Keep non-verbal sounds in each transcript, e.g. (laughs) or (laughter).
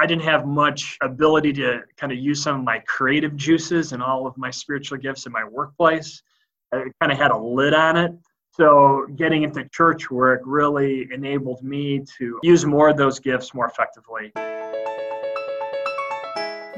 I didn't have much ability to kind of use some of my creative juices and all of my spiritual gifts in my workplace. It kind of had a lid on it. So getting into church work really enabled me to use more of those gifts more effectively.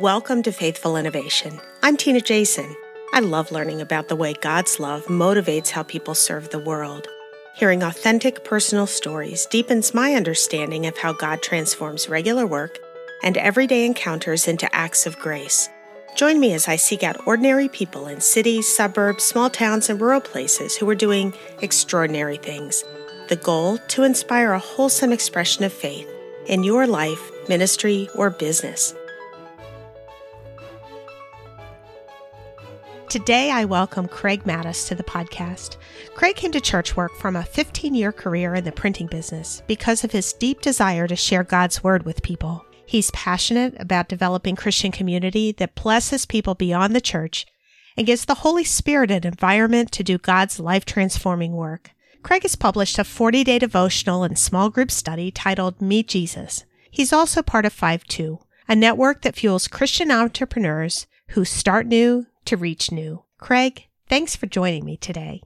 Welcome to Faithful Innovation. I'm Tina Jason. I love learning about the way God's love motivates how people serve the world. Hearing authentic personal stories deepens my understanding of how God transforms regular work and everyday encounters into acts of grace. Join me as I seek out ordinary people in cities, suburbs, small towns, and rural places who are doing extraordinary things. The goal to inspire a wholesome expression of faith in your life, ministry, or business. Today, I welcome Craig Mattes to the podcast. Craig came to church work from a 15 year career in the printing business because of his deep desire to share God's word with people. He's passionate about developing Christian community that blesses people beyond the church and gives the Holy Spirit an environment to do God's life transforming work. Craig has published a 40 day devotional and small group study titled Meet Jesus. He's also part of 5 2, a network that fuels Christian entrepreneurs who start new to reach new. Craig, thanks for joining me today.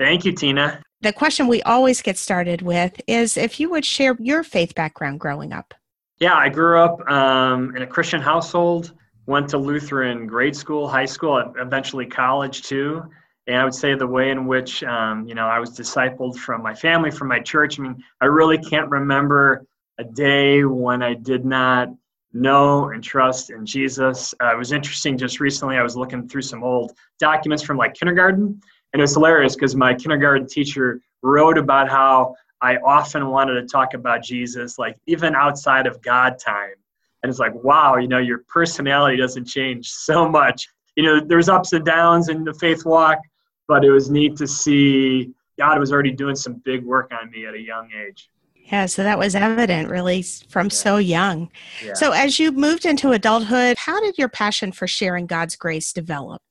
Thank you, Tina. The question we always get started with is if you would share your faith background growing up. Yeah, I grew up um, in a Christian household, went to Lutheran grade school, high school, eventually college too. And I would say the way in which, um, you know, I was discipled from my family, from my church. I mean, I really can't remember a day when I did not know and trust in Jesus. Uh, it was interesting just recently, I was looking through some old documents from like kindergarten, and it was hilarious because my kindergarten teacher wrote about how I often wanted to talk about Jesus, like even outside of God time. And it's like, wow, you know, your personality doesn't change so much. You know, there's ups and downs in the faith walk, but it was neat to see God was already doing some big work on me at a young age. Yeah, so that was evident really from yeah. so young. Yeah. So, as you moved into adulthood, how did your passion for sharing God's grace develop?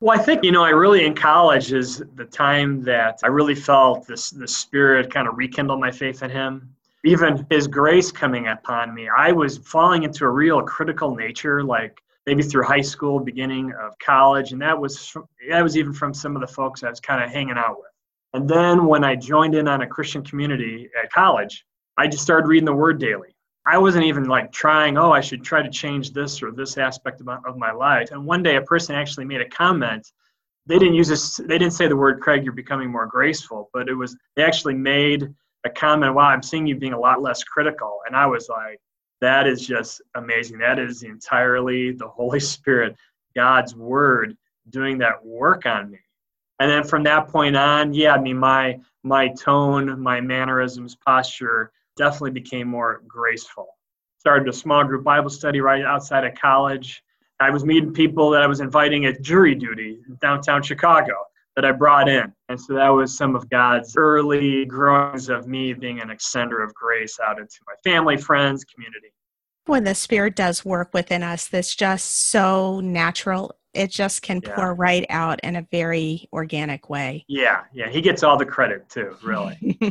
Well, I think, you know, I really in college is the time that I really felt this the spirit kind of rekindle my faith in him. Even his grace coming upon me. I was falling into a real critical nature, like maybe through high school, beginning of college, and that was from, that was even from some of the folks I was kind of hanging out with. And then when I joined in on a Christian community at college, I just started reading the Word daily. I wasn't even like trying, oh, I should try to change this or this aspect of my, of my life. And one day a person actually made a comment. They didn't use this, they didn't say the word, Craig, you're becoming more graceful, but it was, they actually made a comment, wow, I'm seeing you being a lot less critical. And I was like, that is just amazing. That is entirely the Holy (laughs) Spirit, God's Word, doing that work on me. And then from that point on, yeah, I mean, my my tone, my mannerisms, posture definitely became more graceful. Started a small group Bible study right outside of college. I was meeting people that I was inviting at jury duty in downtown Chicago that I brought in. And so that was some of God's early growings of me being an extender of grace out into my family, friends, community. When the Spirit does work within us, that's just so natural it just can yeah. pour right out in a very organic way. Yeah, yeah. He gets all the credit too, really. (laughs) yeah.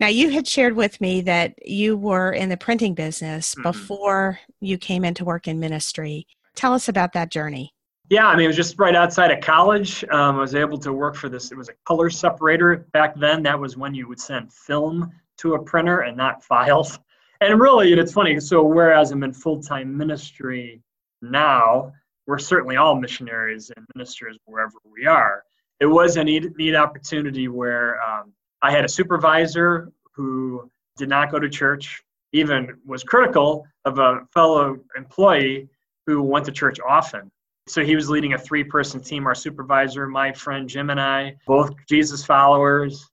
Now, you had shared with me that you were in the printing business mm-hmm. before you came into work in ministry. Tell us about that journey. Yeah, I mean, it was just right outside of college. Um, I was able to work for this. It was a color separator back then. That was when you would send film to a printer and not (laughs) files. And really, and it's funny. So, whereas I'm in full time ministry now, we're certainly all missionaries and ministers wherever we are. It was a neat, neat opportunity where um, I had a supervisor who did not go to church, even was critical of a fellow employee who went to church often. So he was leading a three person team. Our supervisor, my friend Jim, and I, both Jesus followers.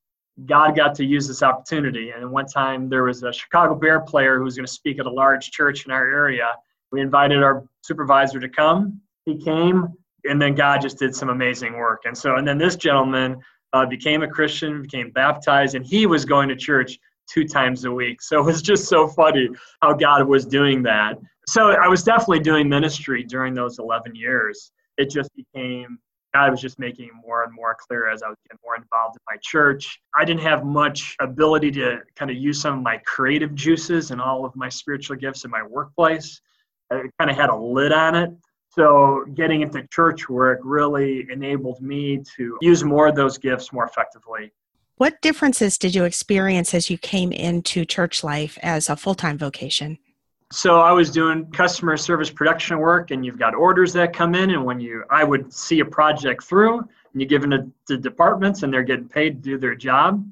God got to use this opportunity. And one time there was a Chicago Bear player who was going to speak at a large church in our area. We invited our supervisor to come he came and then God just did some amazing work. And so, and then this gentleman uh, became a Christian, became baptized, and he was going to church two times a week. So (laughs) it was just so funny how God was doing that. So I was definitely doing ministry during those 11 years. It just became, God was just making more and more clear as I was getting more involved in my church. I didn't have much ability to kind of use some of my creative juices and all of my spiritual gifts in my workplace. it kind of had a lid on it. So getting into church work really enabled me to use more of those gifts more effectively. What differences did you experience as you came into church life as a full time vocation? So I was doing customer service production work, and you've got orders that come in, and when you, I would see a project through, and you give it to the departments, and they're getting paid to do their job.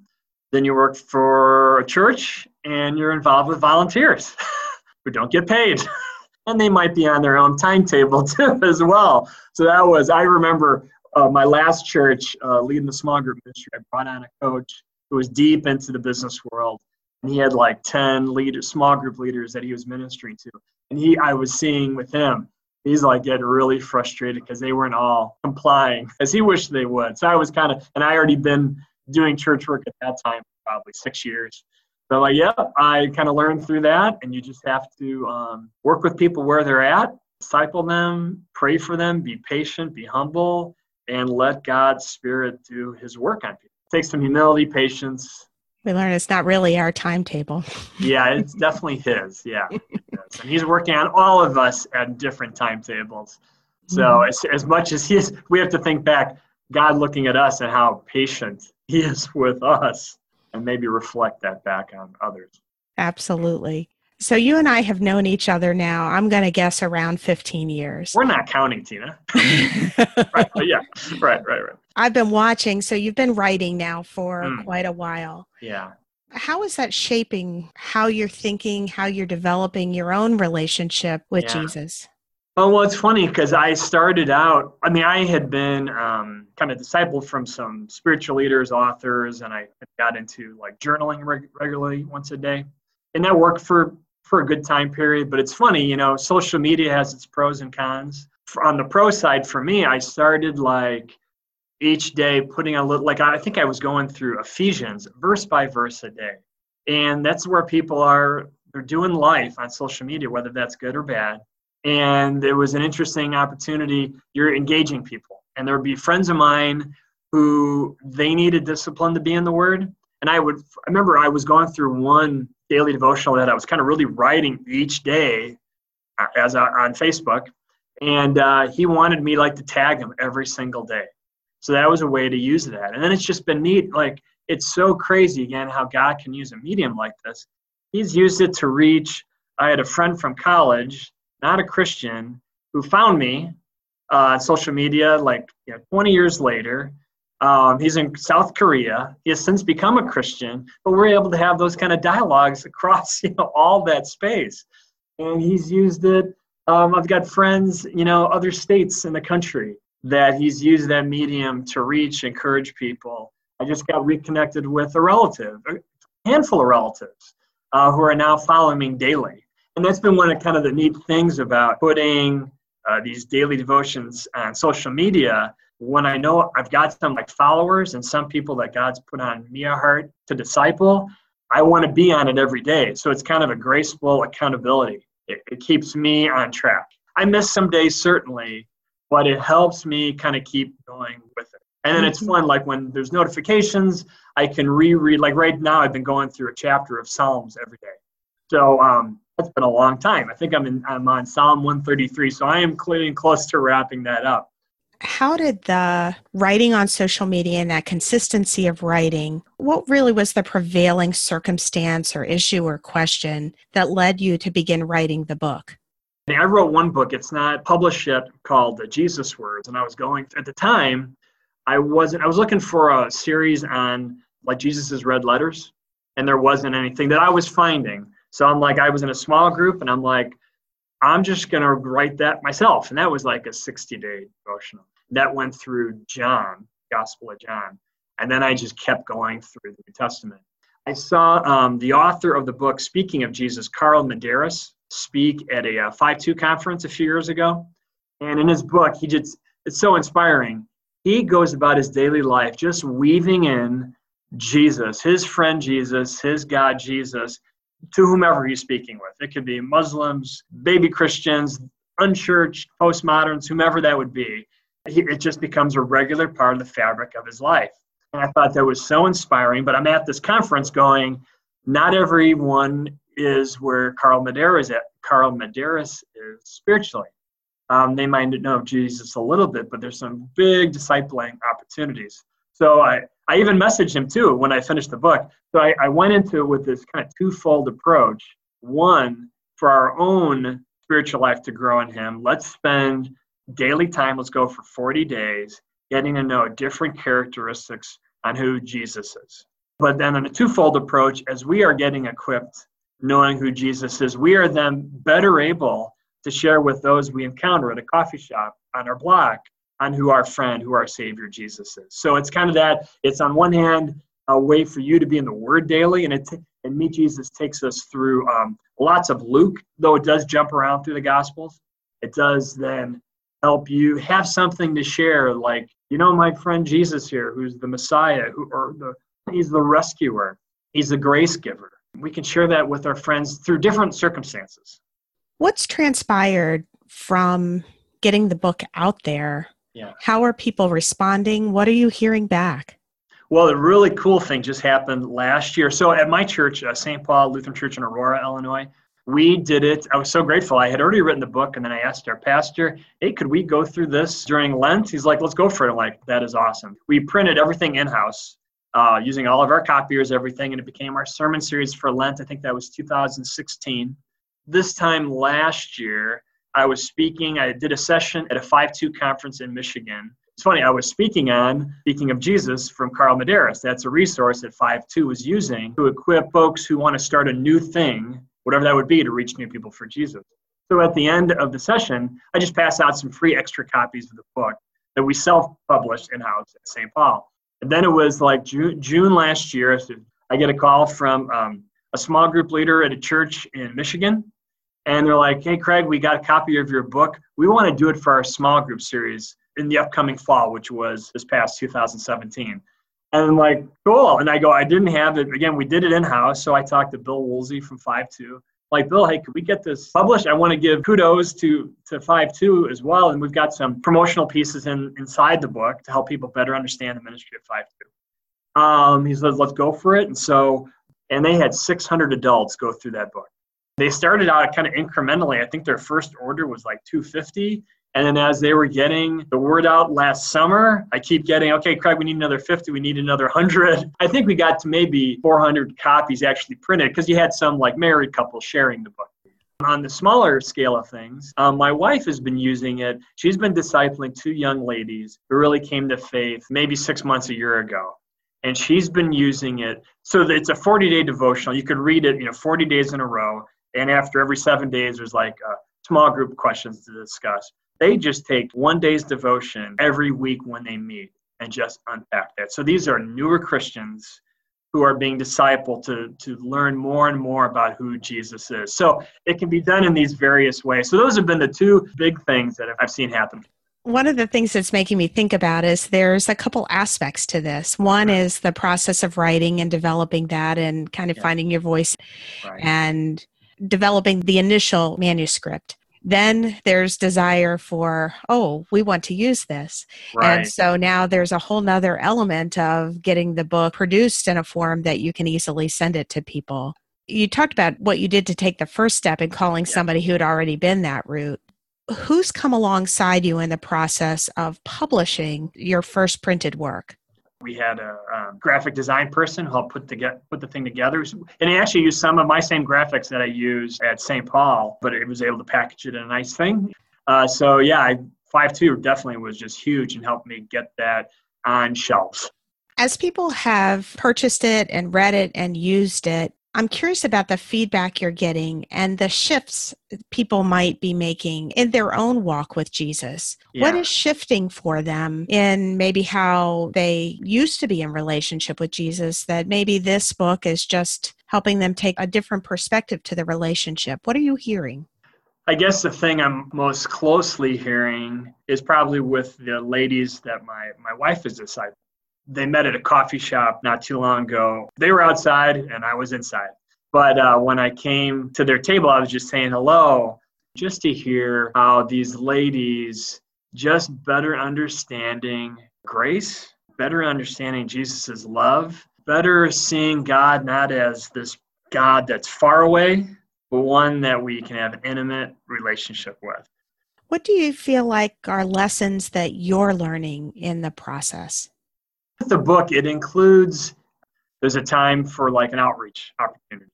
Then you work for a church, and you're involved with volunteers (laughs) who don't get paid, (laughs) and they might be on their own timetable (laughs) too as well. So that was, I remember uh, my last church uh, leading the small group ministry. I brought on a coach who was deep into the business world and he had like 10 leaders small group leaders that he was ministering to and he i was seeing with him he's like getting really frustrated because they weren't all complying as he wished they would so i was kind of and i already been doing church work at that time probably six years so like yeah i kind of learned through that and you just have to um, work with people where they're at disciple them pray for them be patient be humble and let god's spirit do his work on people take some humility patience we learn it's not really our timetable. (laughs) yeah, it's definitely his. Yeah. and he's working on all of us at different timetables. So mm-hmm. as, as much as he is, we have to think back, God looking at us and how patient he is (laughs) with us and maybe reflect that back on others. Absolutely. So you and I have known each other now, I'm going to guess around 15 years. We're not counting, Tina. (laughs) right, yeah, right, right, right. I've been watching, so you've been writing now for mm. quite a while. Yeah. How is that shaping how you're thinking, how you're developing your own relationship with yeah. Jesus? Oh, well, it's funny because I started out, I mean, I had been um, kind of discipled from some spiritual leaders, authors, and I got into like journaling reg- regularly once a day. And that worked for for a good time period. But it's funny, you know, social media has its pros and cons. On the pro side, for me, I started like each day putting a little, like I think I was going through Ephesians verse by verse a day. And that's where people are, they're doing life on social media, whether that's good or bad. And it was an interesting opportunity. You're engaging people. And there would be friends of mine who they needed discipline to be in the Word. And I would, I remember I was going through one daily devotional that I was kind of really writing each day uh, as a, on Facebook, and uh, he wanted me like to tag him every single day. So that was a way to use that. And then it's just been neat. Like it's so crazy again how God can use a medium like this. He's used it to reach. I had a friend from college, not a Christian, who found me uh, on social media like you know, 20 years later um, he's in South Korea. He has since become a Christian, but we're able to have those kind of dialogues (laughs) across you know all that space. And he's used it. Um, I've got friends, you know, other states in the country that he's used that medium to reach, encourage people. I just got reconnected with a relative, a handful of relatives uh, who are now following me daily. And that's been one of kind of the neat things about putting uh, these daily devotions on social media when I know I've got some like followers and some people that God's put on me a heart to disciple, I want to be on it every day. So it's kind of a graceful accountability. It, it keeps me on track. I miss some days certainly, but it helps me kind of keep going with it. And then it's mm-hmm. fun, like when there's notifications, I can reread. Like right now, I've been going through a chapter of Psalms every day. So um, that's been a long time. I think I'm in, I'm on Psalm 133, so I am getting close to wrapping that up how did the writing on social media and that consistency of writing, what really was the prevailing circumstance or issue or question that led you to begin writing the book? I wrote one book, it's not published yet, called The Jesus Words. And I was going, at the time, I wasn't, I was looking for a series on like Jesus's red letters, and there wasn't anything that I was finding. So I'm like, I was in a small group, and I'm like, I'm just going to write that myself. And that was like a 60 day devotional that went through John, Gospel of John. And then I just kept going through the New Testament. I saw um, the author of the book, speaking of Jesus, Carl Medearis, speak at a uh, 5-2 conference a few years ago. And in his book, he just, it's so inspiring. He goes about his daily life just weaving in Jesus, his friend Jesus, his God Jesus, to whomever he's speaking with. It could be Muslims, baby Christians, unchurched, postmoderns, whomever that would be it just becomes a regular part of the fabric of his life. And I thought that was so inspiring. But I'm at this conference going, not everyone is where Carl Medearis is at. Carl Medearis characters spiritually. Um, they might know Jesus a little bit, but there's some big discipling opportunities. So I, I even messaged him too when I finished the book. So I, I went into it with this kind of twofold approach. One, for our own spiritual life to grow in Him, let's spend daily time, let's go for 40 days, getting to know different characteristics on who Jesus is. But then on a twofold approach, as we are getting equipped, knowing who Jesus is, we are then better able to share with those we encounter at a coffee shop, on our block, on who our friend, who our Savior Jesus is. So it's kind of that, it's on one hand, a way for you to be in the Word daily, and it and Meet Jesus takes us through um, lots of Luke, though it does jump around through the Gospels. It does then help you have something to share, like you know my friend Jesus here, who's the Messiah, who or the he's the rescuer, he's the grace giver. We can share that with our friends through different circumstances. What's transpired from getting the book out there? Yeah. How are people responding? What are you hearing back? Well, a really cool thing just happened last year. So at my church, uh, St. Paul Lutheran Church in Aurora, Illinois, we did it. I was so grateful. I had already written the book, and then I asked our pastor, "Hey, could we go through this during Lent?" He's like, "Let's go for it." I'm like, "That is awesome." We printed everything in house, uh, using all of our copiers, everything, and it became our sermon series for Lent. I think that was 2016. This time last year, I was speaking. I did a session at a 5-2 conference in Michigan. It's funny. I was speaking on speaking of Jesus from Carl Medearis. That's a resource that 5-2 was using to equip folks who want to start a new thing, whatever that would be, to reach new people for Jesus. So at the end of the session, I just passed out some free extra copies of the book that we self-published in-house at St. Paul. And then it was like June, June last year. I get a call from um, a small group leader at a church in Michigan. And they're like, hey, Craig, we got a copy of your book. We want to do it for our small group series in the upcoming fall, which was this past 2017. And I'm like, cool. And I go, I didn't have it. Again, we did it in house. So I talked to Bill Woolsey from 5 2. Like, Bill, hey, could we get this published? I want to give kudos to, to 5 2 as well. And we've got some promotional pieces in, inside the book to help people better understand the ministry of 5.2. Um, he says, let's go for it. And so, and they had 600 adults go through that book. They started out kind of incrementally. I think their first order was like 250 and then as they were getting the word out last summer, I keep getting, okay, Craig, we need another 50, we need another 100. (laughs) I think we got to maybe 400 copies actually printed because you had some like married couples sharing the book. On the smaller scale of things, um, my wife has been using it. She's been discipling two young ladies who really came to faith maybe six months, a year ago. And she's been using it. So it's a 40 day devotional. You could read it, you know, 40 days in a row. And after every seven days, there's like a small group questions to discuss. They just take one day's devotion every week when they meet and just unpack that. So these are newer Christians who are being discipled to, to learn more and more about who Jesus is. So it can be done in these various ways. So those have been the two big things that I've seen happen. One of the things that's making me think about is there's a couple aspects to this. One right. is the process of writing and developing that and kind of yeah. finding your voice right. and developing the initial manuscript. Then there's desire for oh we want to use this. Right. and so now there's a whole nother element of getting the book produced in a form that you can easily send it to people. You talked about what you did to take the first step in calling yeah. somebody who had already been that route. Who's come alongside you in the process of publishing your first printed work we had a, graphic design person help put the get, put the thing together, and he actually used some of my same graphics that I use at St. Paul, but it was able to package it in a nice thing. Uh, so yeah, five two definitely was just huge and helped me get that on shelves. As people have purchased it and read it and used it, I'm curious about the feedback you're getting and the shifts people might be making in their own walk with Jesus. Yeah. What is shifting for them in maybe how they used to be in relationship with Jesus that maybe this book is just helping them take a different perspective to the relationship? What are you hearing? I guess the thing I'm most closely hearing is probably with the ladies that my, my wife is discipling they met at a coffee shop not too long ago. They were outside and I was inside. But uh, when I came to their table, I was just saying hello, just to hear how these ladies just better understanding grace, better understanding Jesus' love, better seeing God not as this God that's far away, but one that we can have an intimate relationship with. What do you feel like are lessons that you're learning in the process? With the book, it includes there's a time for like an outreach opportunity.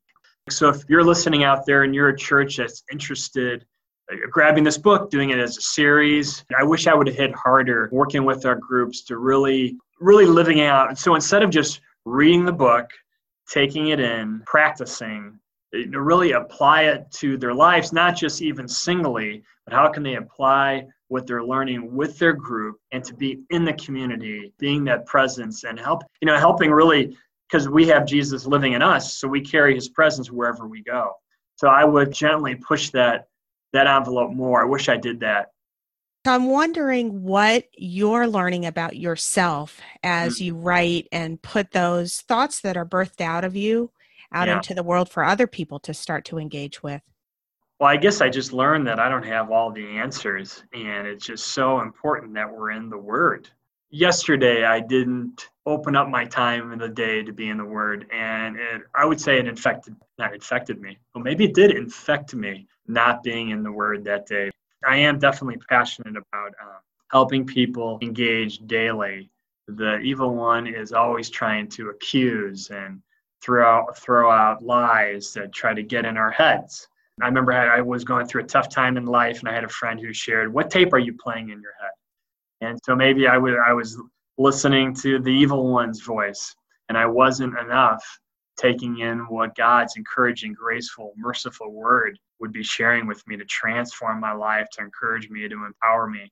So if you're listening out there and you're a church that's interested uh, grabbing this book, doing it as a series. I wish I would have hit harder working with our groups to really, really living out. So instead of just reading the book, taking it in, practicing, to really apply it to their lives, not just even singly, but how can they apply what they're learning with their group and to be in the community, being that presence and help, you know, helping really because we have Jesus living in us, so we carry his presence wherever we go. So I would gently push that that envelope more. I wish I did that. So I'm wondering what you're learning about yourself as mm-hmm. you write and put those thoughts that are birthed out of you out yeah. into the world for other people to start to engage with. Well, I guess I just learned that I don't have all the answers, and it's just so important that we're in the Word. Yesterday, I didn't open up my time in the day to be in the Word, and it, I would say it infected, not infected me, but maybe it did infect me not being in the Word that day. I am definitely passionate about um, helping people engage daily. The evil one is always trying to accuse and throw out, throw out lies that try to get in our heads. I remember I was going through a tough time in life, and I had a friend who shared, "What tape are you playing in your head?" And so maybe I was I was listening to the evil one's voice, and I wasn't enough taking in what God's encouraging, graceful, merciful word would be sharing with me to transform my life, to encourage me, to empower me.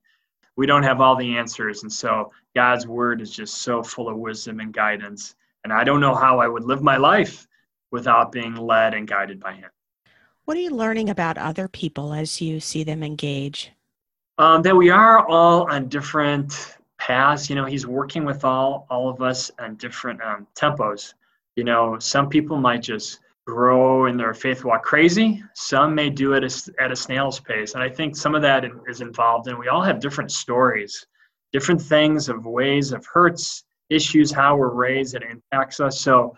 We don't have all the answers, and so God's word is just so full of wisdom and guidance. And I don't know how I would live my life without being led and guided by Him. What are you learning about other people as you see them engage? Um, that we are all on different paths. You know, he's working with all all of us on different um, tempos. You know, some people might just grow in their faith walk crazy. Some may do it at a snail's pace, and I think some of that is involved. And we all have different stories, different things of ways of hurts, issues, how we're raised, that impacts us. So,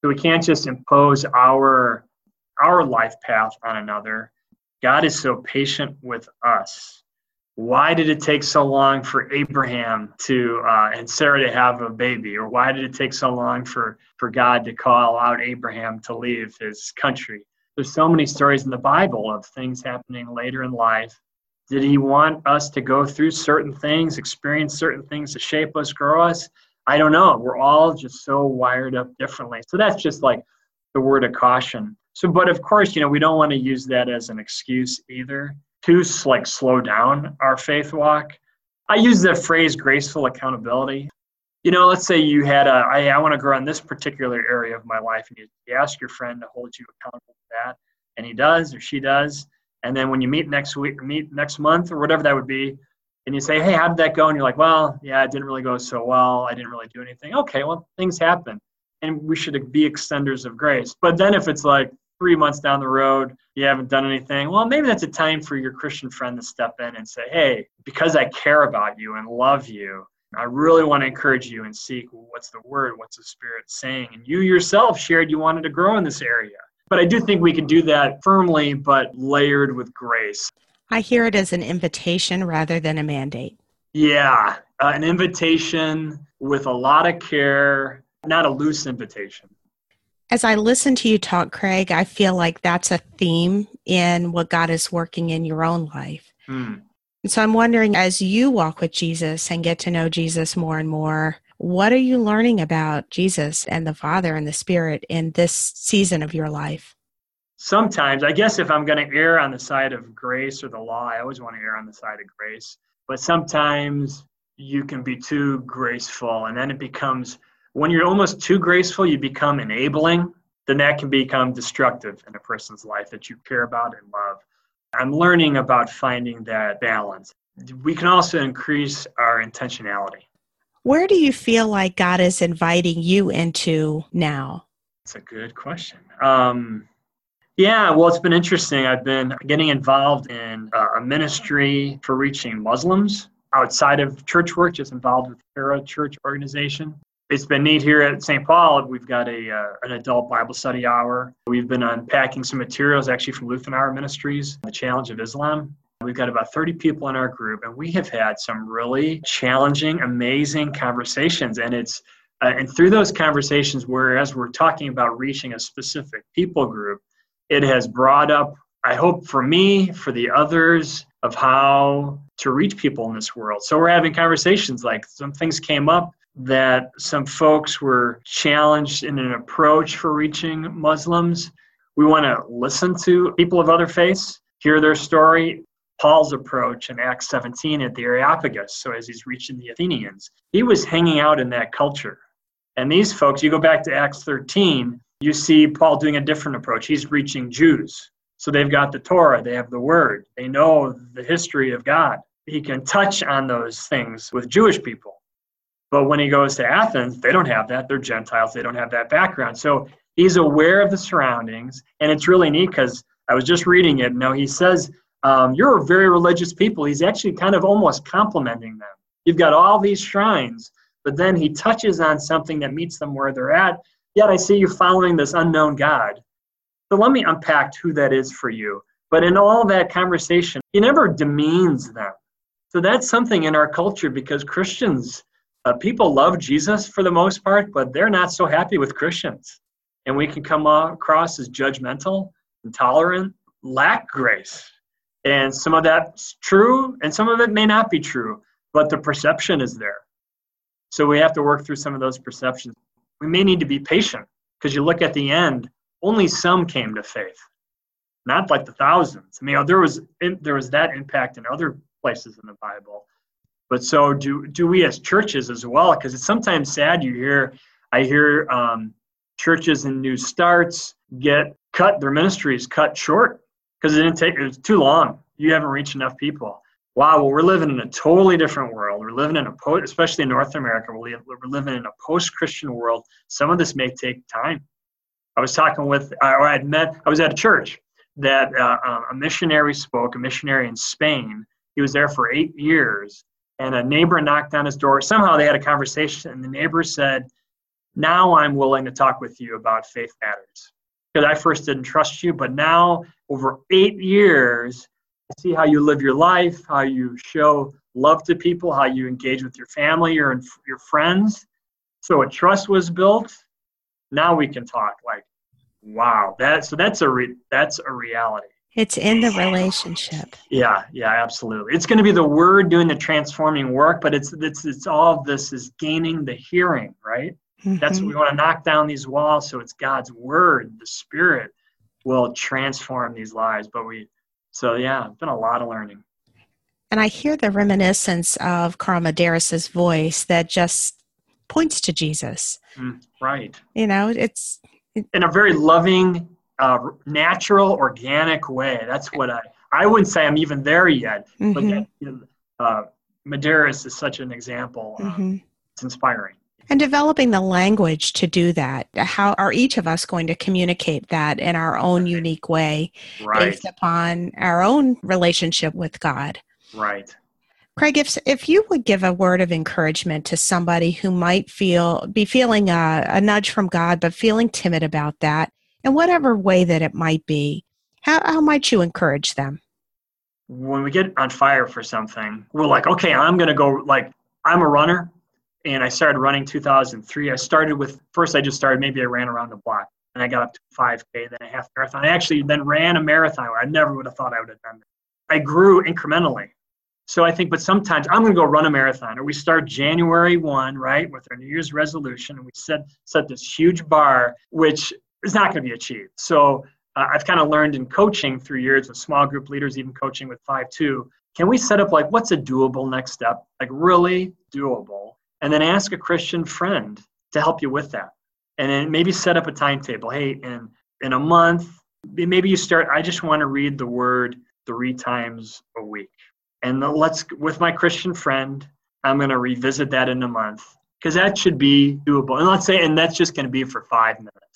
so we can't just impose our our life path on another. God is so patient with us why did it take so long for Abraham to uh, and Sarah to have a baby? Or why did it take so long for, for God to call out Abraham to leave his country? There's so many stories in the Bible of things happening later in life. Did he want us to go through certain things, experience certain things to shape us, grow us? I don't know. We're all just so wired up differently. So that's just like the word of caution. So, but of course, you know, we don't want to use that as an excuse either to like slow down our faith walk. I use the phrase graceful accountability. You know, let's say you had a, I, I want to grow in this particular area of my life, and you, you ask your friend to hold you accountable for that, and he does or she does. And then when you meet next week, or meet next month or whatever that would be, and you say, hey, how did that go? And you're like, well, yeah, it didn't really go so well. I didn't really do anything. Okay, well, things happen. And we should be extenders of grace. But then if it's like, three months down the road, you haven't done anything, well, maybe that's a time for your Christian friend to step in and say, hey, because I care about you and love you, I really want to encourage you and seek what's the word, what's the Spirit saying. And you yourself shared you wanted to grow in this area. But I do think we can do that firmly, but layered with grace. I hear it as an invitation rather than a mandate. Yeah, uh, an invitation with a lot of care, not a loose invitation. As I listen to you talk, Craig, I feel like that's a theme in what God is working in your own life. Mm. so I'm wondering, as you walk with Jesus and get to know Jesus more and more, what are you learning about Jesus and the Father and the Spirit in this season of your life? Sometimes, I guess if I'm going to err on the side of grace or the law, I always want to err on the side of grace. But sometimes you can be too graceful, and then it becomes when you're almost too graceful, you become enabling, then that can become destructive in a person's life that you care about and love. I'm learning about finding that balance. We can also increase our intentionality. Where do you feel like God is inviting you into now? That's a good question. Um, yeah, well, it's been interesting. I've been getting involved in uh, a ministry for reaching Muslims outside of church work, just involved with para church organization it's been neat here at St. Paul. We've got a uh, an adult Bible study hour. We've been unpacking some materials actually from Lutheran Hour Ministries, The Challenge of Islam. We've got about 30 people in our group, and we have had some really challenging, amazing conversations. And it's uh, and through those conversations, whereas we're talking about reaching a specific people group, it has brought up, I hope for me, for the others, of how to reach people in this world. So we're having conversations like some things came up that some folks were challenged in an approach for reaching Muslims. We want to listen to people of other faiths, hear their story. Paul's approach in Acts 17 at the Areopagus, so as he's reaching the Athenians, he was hanging out in that culture. And these folks, you go back to Acts 13, you see Paul doing a different approach. He's reaching Jews. So they've got the Torah, they have the Word, they know the history of God. He can touch on those things with Jewish people. But when he goes to Athens, they don't have that. They're Gentiles. They don't have that background. So he's aware of the surroundings. And it's really neat because I was just reading it. Now he says, um, You're a very religious people. He's actually kind of almost complimenting them. You've got all these shrines, but then he touches on something that meets them where they're at. Yet I see you following this unknown God. So let me unpack who that is for you. But in all that conversation, he never demeans them. So that's something in our culture because Christians uh, people love Jesus for the most part, but they're not so happy with Christians. And we can come across as judgmental, intolerant, lack grace. And some of that's true, and some of it may not be true, but the perception is there. So we have to work through some of those perceptions. We may need to be patient because you look at the end, only some came to faith, not like the thousands. I mean, there was there was that impact in other places in the Bible, but so do do we as churches as well? Because it's sometimes sad you hear i hear um, churches and new starts get cut their ministries cut short because it didn't take it was too long. You haven't reached enough people. Wow well we're living in a totally different world. We're living in a post especially in north america we're living in a post-christian world. Some of this may take time. I was talking with or i had met i was at a church that uh, uh a missionary spoke a missionary in spain. He was there for eight years and a neighbor knocked on his door. Somehow they had a conversation, and the neighbor said, Now I'm willing to talk with you about faith matters. Because I first didn't trust you, but now, over eight years, I see how you live your life, how you show love to people, how you engage with your family or your friends. So a trust was built. Now we can talk. Like, wow, that so that's a re, that's a reality. It's in the relationship. Yeah, yeah, absolutely. It's going to be the word doing the transforming work, but it's it's it's all of this is gaining the hearing, right? Mm-hmm. That's what we want to knock down these walls so it's God's word, the spirit will transform these lives. But we so yeah, it's been a lot of learning. And I hear the reminiscence of Carl Medearis's voice that just points to Jesus. Mm, right. You know, it's in a very loving uh, natural, organic way. That's what I. I wouldn't say I'm even there yet, mm-hmm. but that, you know, uh, Medearis is such an example. Uh, mm-hmm. It's inspiring. And developing the language to do that. How are each of us going to communicate that in our own unique way, right. based upon our own relationship with God? Right. Craig, if, if you would give a word of encouragement to somebody who might feel be feeling a, a nudge from God, but feeling timid about that, in whatever way that it might be, how, how might you encourage them? When we get on fire for something, we're like, okay, I'm going to go, like, I'm a runner and I started running 2003. I started with, first I just started, maybe I ran around the block and I got up to 5K, then a half marathon. I actually then ran a marathon where I never would have thought I would have done that. I grew incrementally. So I think, but sometimes I'm going to go run a marathon, or we start January 1, right, with our New Year's resolution, and we set set this huge bar, which is not going to be achieved. So uh, I've kind of learned in coaching through years with small group leaders, even coaching with 5-2, can we set up like what's a doable next step, like really doable, and then ask a Christian friend to help you with that. And then maybe set up a timetable. Hey, in, in a month, maybe you start, I just want to read the word three times a week. And let's, with my Christian friend, I'm going to revisit that in a month because that should be doable. And let's say, and that's just going to be for five minutes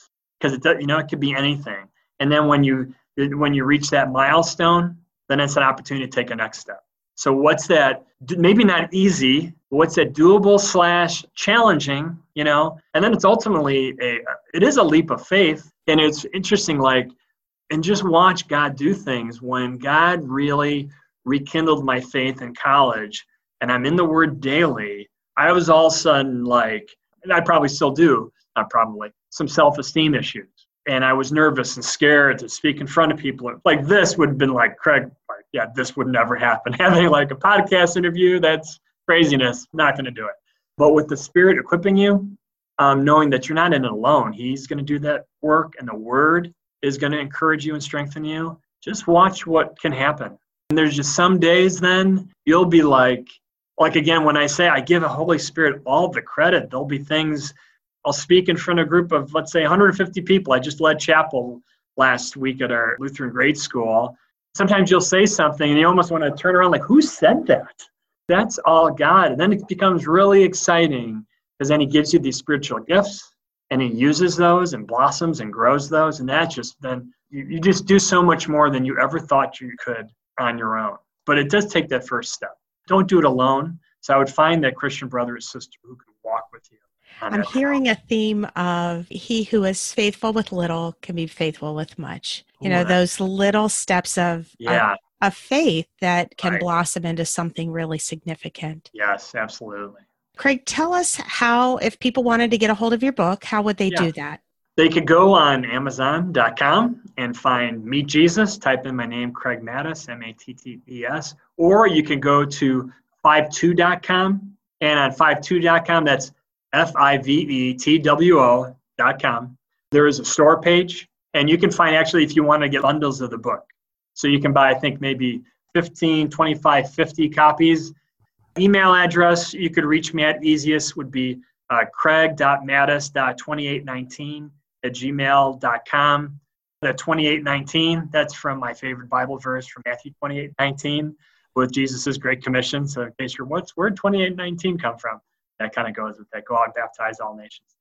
because it you know it could be anything. And then when you when you reach that milestone, then it's an opportunity to take a next step. So what's that? Maybe not easy. What's that doable slash challenging? You know, and then it's ultimately a. It is a leap of faith, and it's interesting. Like, and just watch God do things. When God really rekindled my faith in college, and I'm in the Word daily, I was all of a sudden like, and I probably still do. Not probably some self-esteem issues and I was nervous and scared to speak in front of people. Like this would have been like Craig, yeah, this would never happen. (laughs) Having like a podcast interview, that's craziness. Not going to do it. But with the Spirit equipping you, um, knowing that you're not in it alone, He's going to do that work, and the Word is going to encourage you and strengthen you. Just watch what can happen. And there's just some days then you'll be like, like again, when I say I give the Holy Spirit all the credit, there'll be things I'll speak in front of a group of, let's say, 150 people. I just led chapel last week at our Lutheran grade school. Sometimes you'll say something and you almost want to turn around, like, who said that? That's all God. And then it becomes really exciting because then He gives you these spiritual gifts and He uses those and blossoms and grows those. And that just then, you, you just do so much more than you ever thought you could on your own. But it does take that first step. Don't do it alone. So I would find that Christian brother or sister who can I'm hearing a theme of he who is faithful with little can be faithful with much. You know, those little steps of, yeah. of, of faith that can right. blossom into something really significant. Yes, absolutely. Craig, tell us how, if people wanted to get a hold of your book, how would they yeah. do that? They could go on Amazon.com and find Meet Jesus, type in my name, Craig Mattes, M A T T E S, or you can go to 52.com. And on 52.com, that's F I V E T W O dot com. There is a store page, and you can find actually if you want to get bundles of the book. So you can buy, I think, maybe 15, 25, 50 copies. Email address you could reach me at easiest would be uh, craig.mattes.2819 at gmail.com. The 2819, that's from my favorite Bible verse from Matthew 2819 with Jesus' Great Commission. So in case you're, what's where 2819 come from? That kind of goes with that. Go out and baptize all nations.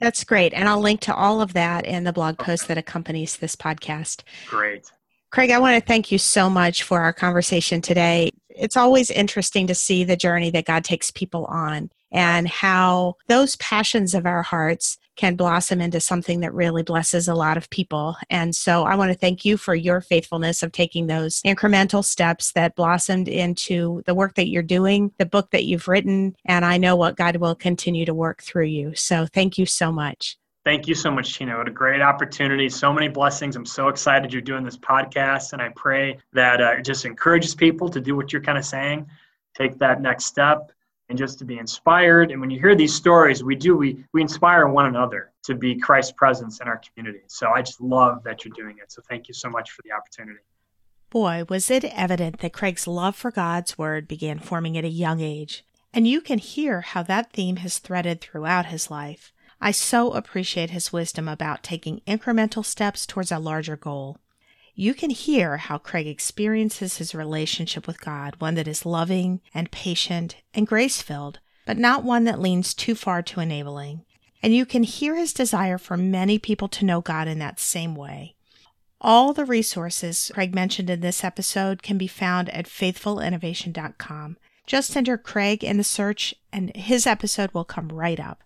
That's great. And I'll link to all of that in the blog post that accompanies this podcast. Great. Craig, I want to thank you so much for our conversation today. It's always interesting to see the journey that God takes people on and how those passions of our hearts can blossom into something that really blesses a lot of people. And so I want to thank you for your faithfulness of taking those incremental steps that blossomed into the work that you're doing, the book that you've written, and I know what God will continue to work through you. So thank you so much. Thank you so much, Tina. What a great opportunity. So many blessings. I'm so excited you're doing this podcast, and I pray that uh, it just encourages people to do what you're kind of saying, take that next step, and just to be inspired. And when you hear these stories, we do, we, we inspire one another to be Christ's presence in our community. So I just love that you're doing it. So thank you so much for the opportunity. Boy, was it evident that Craig's love for God's Word began forming at a young age. And you can hear how that theme has threaded throughout his life. I so appreciate his wisdom about taking incremental steps towards a larger goal you can hear how Craig experiences his relationship with God, one that is loving and patient and grace filled, but not one that leans too far to enabling. And you can hear his desire for many people to know God in that same way. All the resources Craig mentioned in this episode can be found at faithfulinnovation.com. Just enter Craig in the search, and his episode will come right up.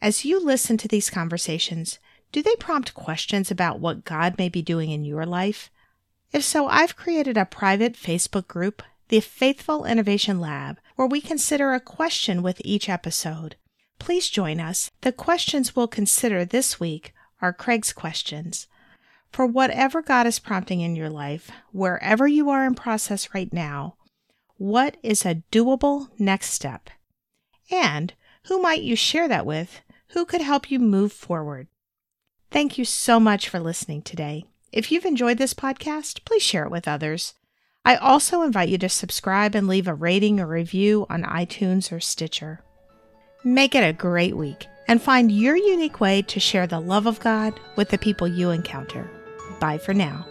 As you listen to these conversations, do they prompt questions about what God may be doing in your life? If so, I've created a private Facebook group, the Faithful Innovation Lab, where we consider a question with each episode. Please join us. The questions we'll consider this week are Craig's questions. For whatever God is prompting in your life, wherever you are in process right now, what is a doable next step? And who might you share that with? Who could help you move forward? Thank you so much for listening today. If you've enjoyed this podcast, please share it with others. I also invite you to subscribe and leave a rating or review on iTunes or Stitcher. Make it a great week and find your unique way to share the love of God with the people you encounter. Bye for now.